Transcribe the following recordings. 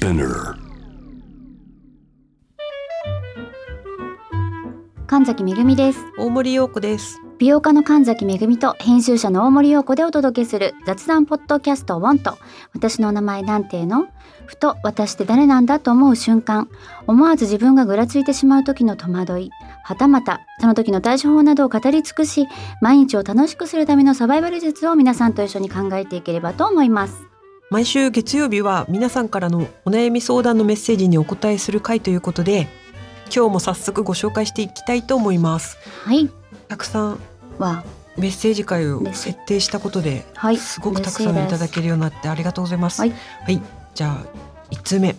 Spinner. 神崎めぐみです。大森洋子です。美容家の神崎めぐみと編集者の大森洋子でお届けする雑談ポッドキャストウォンと私のお名前なんていうの？ふと私って誰なんだと思う瞬間。思わず自分がぐらついてしまう時の戸惑い。はたまたその時の対処法などを語り尽くし毎日を楽しくするためのサバイバル術を皆さんと一緒に考えていければと思います毎週月曜日は皆さんからのお悩み相談のメッセージにお答えする回ということで、今日も早速ご紹介していきたいと思います。はいたくさんはメッセージ会を設定したことで、はいすごくたくさんいただけるようになってありがとうございます。はい、じゃあ1通目。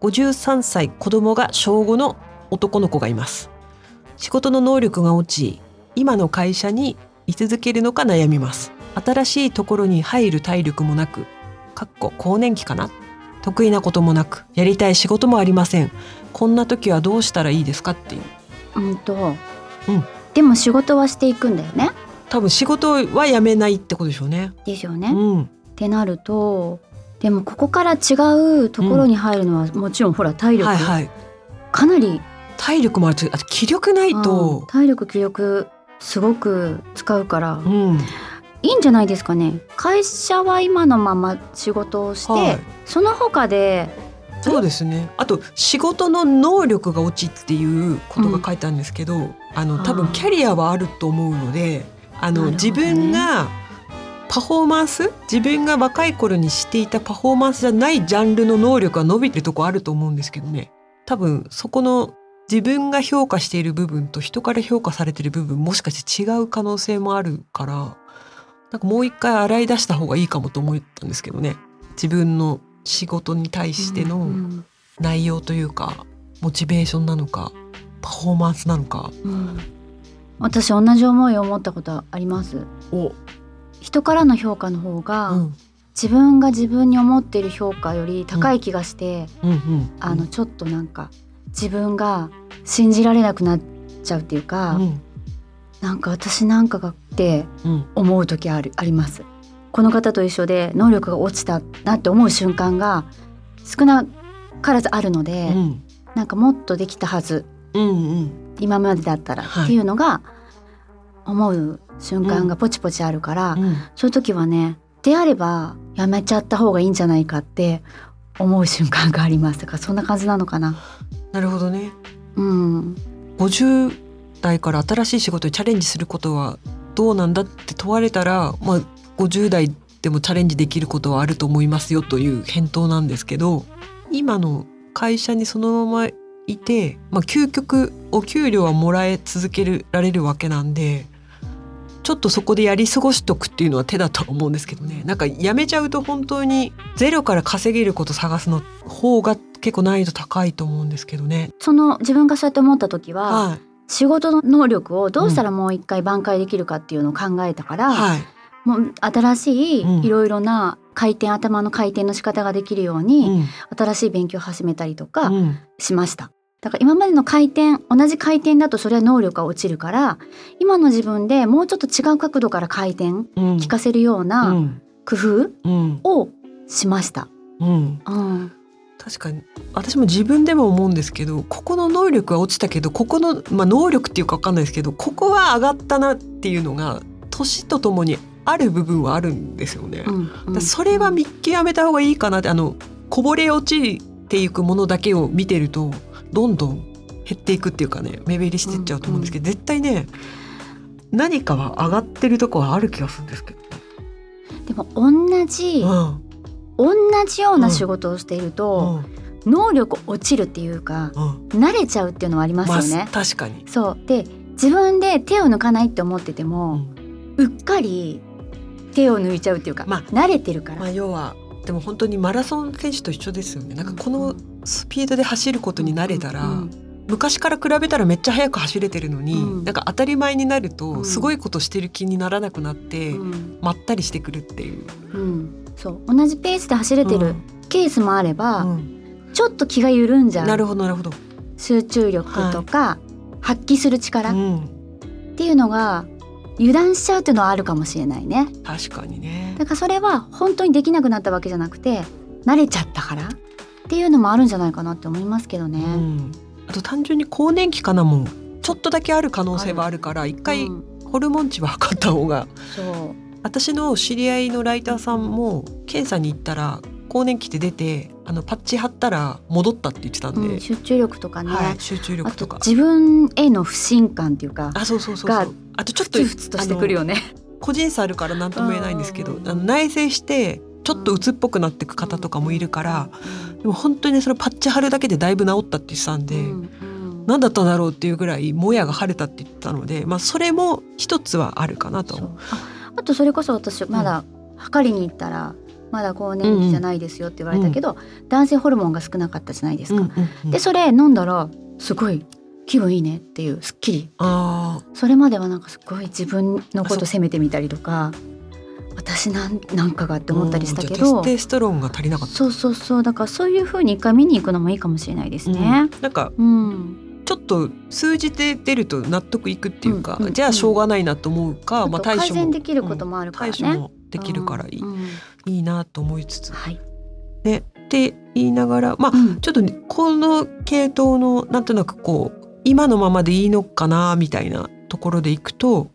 53歳子供が小5の男の子がいます。仕事の能力が落ち、今の会社に居続けるのか悩みます。新しいところに入る体力もなく、かっこ更年期かな？得意なこともなく、やりたい仕事もありません。こんな時はどうしたらいいですかっていう。うんと、うんでも仕事はしていくんだよね多分仕事は辞めないってことでしょうね。ですよね、うん。ってなるとでもここから違うところに入るのは、もちろんほら体力、はいはい。かなり体力もあるあと気力ないうんと、体力気力すごく使うから、うん。いいんじゃないですかね会社は今のまま仕事をして、はいその他でそうですね。あと仕事の能力が落ちっていうことが書いてあるんですけど、あの多分キャリアはあると思うので、あの、ね自分がパフォーマンス、自分が若い頃にしていたパフォーマンスじゃないジャンルの能力が伸びてるとこあると思うんですけどね。多分そこの自分が評価している部分と人から評価されている部分もしかして違う可能性もあるから、なんかもう一回洗い出した方がいいかもと思ったんですけどね。自分の仕事に対しての、うん内容というかモチベーションなのかパフォーマンスなのか。うん。私同じ思いを持ったことあります。を、人からの評価の方が、うん。自分が自分に思っている評価より高い気がして、うん。うん、あのちょっとなんか自分が信じられなくなっちゃうっていうか、うん。なんか私なんかがってうん思う時あるあります。この方と一緒で能力が落ちたなって思う瞬間が少なからずあるので、うん。なんかもっとできたはず。うんうん。今までだったらはい。っていうのが思う瞬間がポチポチあるから、うん。そういう時はねであればやめちゃった方がいいんじゃないかって思う瞬間があります。だからそんな感じなのかな。なるほどね。うん。50代から新しい仕事にチャレンジすることはどうなんだって問われたら、まあ、50代でもチャレンジできることはあると思いますよという返答なんですけど今の会社にそのままいて、まあ、究極お給料はもらえ続けられるわけなんでちょっとそこでやり過ごしとくっていうのは手だとは思うんですけどねなんかやめちゃうと本当にゼロから稼げること探すの方が結構難易度高いと思うんですけどね。その自分がそうやって思った時は、はい仕事の能力をどうしたらもう一回挽回できるかっていうのを考えたから、はい。もう新しうん。いいろいろな回転、頭の回転の仕方ができるように、うん。新しい勉強を始めたりとかうん。しました。だから今までの回転同じ回転だとそれは能力が落ちるから今の自分でもうちょっと違う角度から回転うん。聞かせるよううなん。工夫うん。をしました。うん、うん、確かに私も自分でも思うんですけどここの能力は落ちたけどここの、まあ、能力っていうか分かんないですけどここは上がったなっていうのが年とともにある部分はあるんですよね。うんそれは見極めた方がいいかなってあのこぼれ落ちていくものだけを見てるとどんどん減っていくっていうかね目減りしていっちゃうと思うんですけど、絶対ね何かは上がってるとこはある気がするんですけど。でも同じ、うん同じような仕事をしているうと、ん。能力落ちるっていうかうん。慣れちゃうっていうのはありますよね。確かに。そう。で自分で手を抜かないって思っててうも、ん。うっかり手を抜いちゃうっていうか、まあ慣れてるから。まあ要はでも本当にマラソン選手と一緒ですよね。なんかこのスピードで走ることに慣れたら、うん昔から比べたらめっちゃ速く走れてるのに、うん。なんか当たり前になるうとん。すごいことしてる気にならなくなって、うん。まったりしてくるっていう。うんそう同じペースで走れてるケースもあれば、うんちょっと気が緩んじゃなるうほどなるほど。集中力とか、発揮する力っうん、ていうのが油断しちゃうっていうのはあるかもしれないね。確かにね。だからそれは本当にできなくなったわけじゃなくて慣れちゃったからっていうのもあるんじゃないかなって思いますけどね。うん、あと単純に更年期かなもちょっとだけある可能性はあるから一回うんホルモン値は測った方がそう私の知り合いのライターさんも検査に行ったら更年期って出てあのパッチ貼ったら戻ったって言ってたんで、うん、集中力とかね、はい、集中あ力とか。と自分への不信感っていうかあそうそうそうがそう。あとちょっとふつとしてくるよね。個人差あるから何とも言えないんですけど、うん。あの内省してちょっと鬱っぽくなってく方とかもいるから、でも本当にそれパッチ貼るだけでだいぶ治ったって言ってたんで、うんうん。何だったんだろうっていうぐらいもやが晴れたって言ってたので、まあ、それも一つはあるかなと。ああとそれこそ私まだ測りに行ったらまだ更年期じゃないですよって言われたけど、男性ホルモンが少なかったじゃないですか。うんうんうんでそれ飲んだらすごい気分いいねっていうすっきりあそれまではなんかすごい自分のこと責めてみたりとか私なんなんかがってー思ったりしたけどテストロンが足りなかった。そうそうそうだからそういう風に一回見に行くのもいいかもしれないですうんね。なんかうん、ちょっと数字で出ると納得いくっていうか、うんうんじゃあしょうがないなと思うか、まあ対処も改善できることもあるからね。対処もできるからいい,、うん。うんいいなと思いつつ。はい。ねって言いながらまあうん。ちょっとねこの系統のなんとなくこう今のままでいいのかなみたいなところでいくと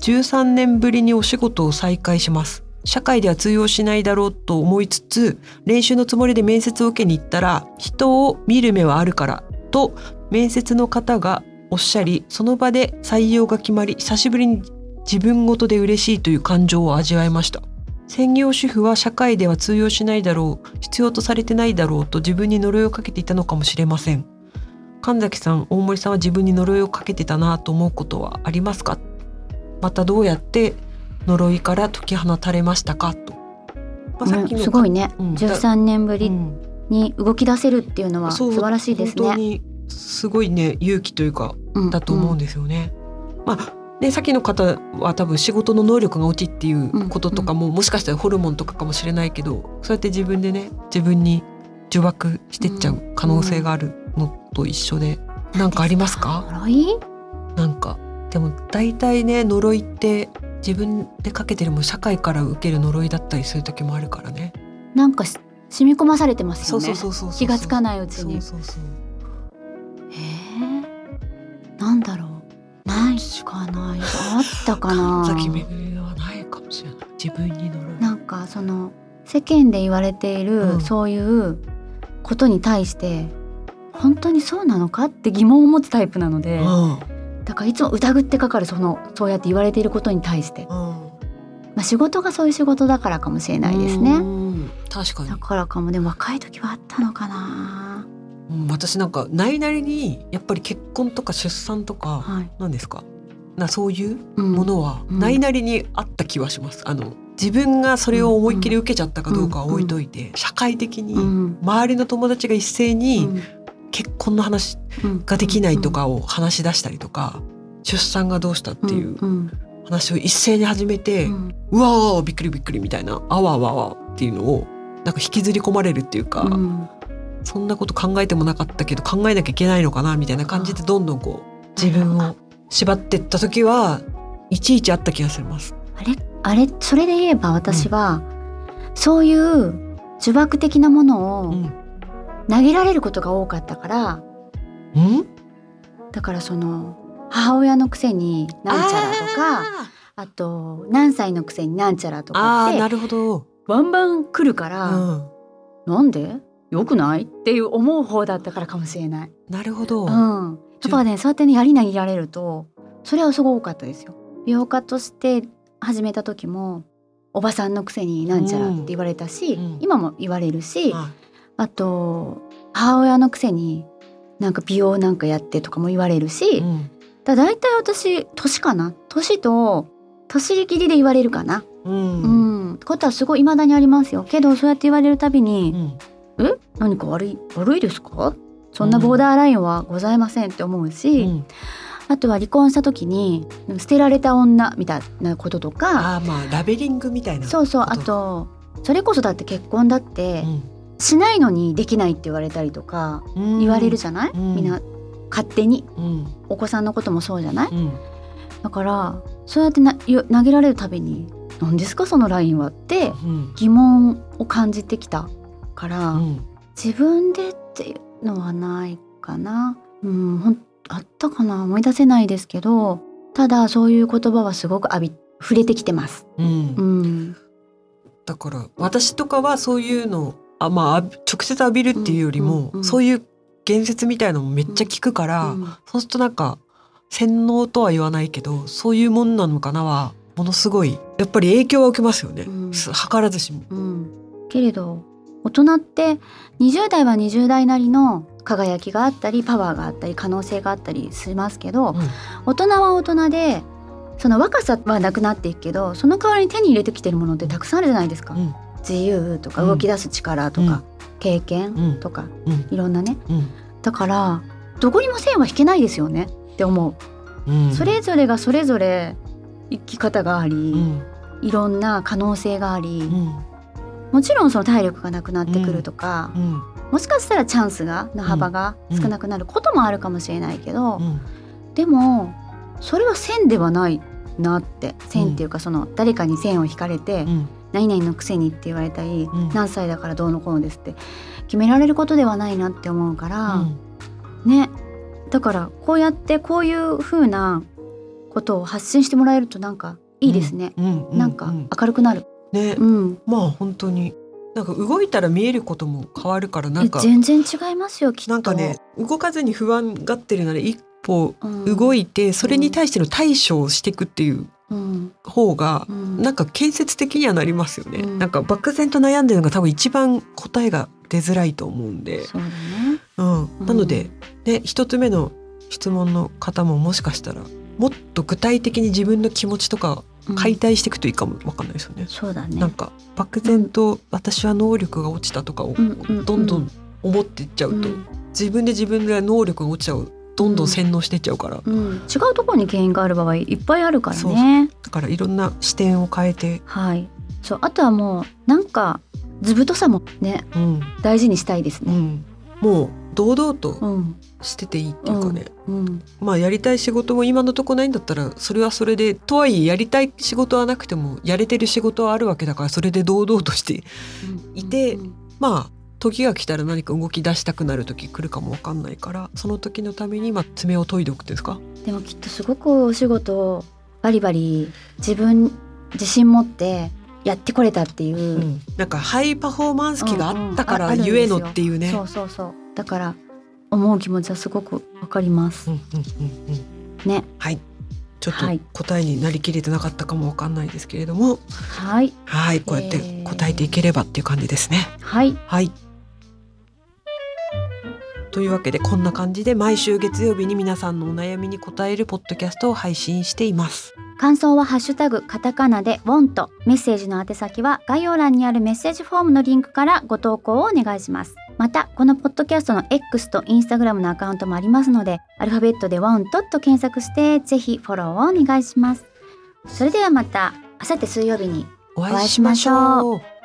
13年ぶりにお仕事を再開します。社会では通用しないだろうと思いつつ練習のつもりで面接を受けに行ったら人を見る目はあるからと面接の方がおっしゃりその場で採用が決まり久しぶりに自分ごとで嬉しいという感情を味わいました。専業主婦は社会では通用しないだろう必要とされてないだろうと自分に呪いをかけていたのかもしれません。神崎さん大森さんは自分に呪いをかけてたなと思うことはありますか？またどうやって呪いから解き放たれましたか？と、まあさっきのねすごいね、うん13年ぶりうん。に動き出せるっていうのは素晴らしいですね。本当にすごいね勇気というかうんだと思うんですよね。まあね、さっきの方は多分仕事の能力が落ちっていうこととかも、もしかしたらホルモンとかかもしれないけどそうやって自分でね自分に呪縛してっちゃう可能性があるのと一緒で、なんかありますか？呪い？なんかでも大体ね呪いって自分でかけてるも社会から受ける呪いだったりする時もあるからね。なんかし染み込まされてますよね。そうそうそうそう気がつかないうちに。そうそうそうえー、なんだろう。ないかない。あったかな。神崎めはないかもしれない自分に呪い。なんかその世間で言われている、うんそういうことに対して本当にそうなのかって疑問を持つタイプなので、うんだからいつも疑ってかかるそのそうやって言われていることに対して、まあ仕事がそういう仕事だからかもしれないですうね。ん確かにだ、からかもでも若い時はあったのかな。うん。私なんかないなりにやっぱり結婚とか出産とかはい。何ですか？なそういううんものはうん。ないなりにあった気はします。あの自分がそれを思いっきり受けちゃったかどうかは置いといて、社会的にうん。周りの友達が一斉にうん。結婚の話うん。ができないとかを話し出したりとか、出産がどうしたっていううん。話を一斉に始めて、ううんわーびっくりびっくりみたいなあわあわあわっていうのをなんか引きずり込まれるっていうか、うんそんなこと考えてもなかったけど考えなきゃいけないのかなみたいな感じでどんどんこう自分を縛ってった時はいちいちあった気がします。あれ？あれ？それで言えば私は、そういう呪縛的なものをうん。投げられることが多かったからうん？だからその母親のくせになんちゃらとかあと何歳のくせになんちゃらとかってなるほど。バンバン来るかうら、ん、なんで？よくない？っていう思う方だったからかもしれない。なるほど。うん、やっぱねそうやってねやり投げられるとそれはすごい多かったですよ。美容家として始めた時もおばさんのくせになんちゃらって言われたし、うん。今も言われるし、はあと母親のくせになんか美容なんかやってとかも言われるし、いうん。だだいたい私年かな？年と年切りで言われるかな、ううんん。ことはすごい未だにありますよ。けどそうやって言われるたびにう、んえ？何か悪い悪いですか？そんなボーダーラインはございませんって思うし、うん。あとは離婚した時に捨てられた女みたいなこととかああまあラベリングみたいな。そうそうあとそれこそだって結婚だってしないのにできないって言われたりとかうん。言われるじゃない、うん。みんな勝手に。うん。お子さんのこともそうじゃない？うん。だからそうやってなよ投げられるたびに「何ですか？そのラインは」ってうん。疑問を感じてきたから、うん。自分でっていうのはないかな。うんほんあったかな。思い出せないですけどただそういう言葉はすごく浴び触れてきてます。うん。うん。だから私とかはそういうのあまあ直接浴びるっていうよりも、うんうんうんそういう言説みたいなのもめっちゃ聞くから、うん。そうするとなんか洗脳とは言わないけどそういうもんなのかなはものすごいやっぱり影響は受けますよね、うん。す図らずしも。うん。けれど大人って20代は20代なりの輝きがあったりパワーがあったり可能性があったりしますけど、うん。大人は大人でその若さはなくなっていくけどその代わりに手に入れてきてるものってたくさんあるじゃないですか、うん。自由とかうん。動き出す力とか、経験うん。とかうん。いろんなね。うん。だからどこにも線は引けないですよね。って思う、うん。それぞれがそれぞれ生き方があり、うん。いろんな可能性があり、うんもちろんその体力がなくなってくるとか、うん。もしかしたらチャンスがの幅が少なくなることもあるかもしれないけど、うん。でもそれは線ではないなって。線っていうかその誰かに線を引かれて、うん。何々のくせにって言われたり、うん。何歳だからどうのこうのですって決められることではないなって思うから、うん。ね。だからこうやってこういう風なことを発信してもらえるとなんかいいですね、なん。かうん。明るくなる、ね。うん、まあ本当に。なんか動いたら見えることも変わるからなんか。全然違いますよきっと。なんかね動かずに不安がってるなら一歩うん、動いてそれに対しての対処をしていくっていううん。方がうん。なんか建設的にはなりますよね、うん。なんか漠然と悩んでるのが多分一番答えが出づらいと思うんで、そうだね。うん、なので、ね一つ目の質問の方ももしかしたらもっと具体的に自分の気持ちとかうん解体していくといいかもわかんないですよね。そうだね。なんか漠然と私は能力が落ちたとかをうんうんどんどん思っていっちゃうと、うん。自分で自分で能力が落ちちゃうどんどん洗脳していっちゃうから、うん、違うところに原因がある場合いっぱいあるからそうね。だからいろんな視点を変えて、はい。そうあとはもうなんか図太さもねうん。大事にしたいですね。うん、もう堂々とうん。してていいっていうかね、うん。まあやりたい仕事も今のとこないんだったらそれはそれでとはいえやりたい仕事はなくてもやれてる仕事はあるわけだからそれで堂々としていてうん。まあ時が来たら何か動き出したくなる時来るかもわかんないからその時のためにまあ爪を研いでおくですか？でもきっとすごくお仕事をバリバリ自分自信持ってやってこれたっていう、うん。なんかハイパフォーマンス期があったからゆえのっていうね。そうそうそうだから思う気持ちはすごくわかります、うんうんうんうん。ね。はい。ちょっとはい。答えになりきれてなかったかもわかんないですけれども。はい。はい。こうやって答えていければっていう感じですね。はい。はい。というわけでこんな感じで毎週月曜日に皆さんのお悩みに答えるポッドキャストを配信しています。感想はハッシュタグカタカナでウォンと。メッセージの宛先は概要欄にあるメッセージフォームのリンクからご投稿をお願いしますまたこのポッドキャストの X と Instagram のアカウントもありますのでアルファベットでワンとと検索してぜひフォローをお願いしますそれではまた明後日水曜日にお会いしましょう。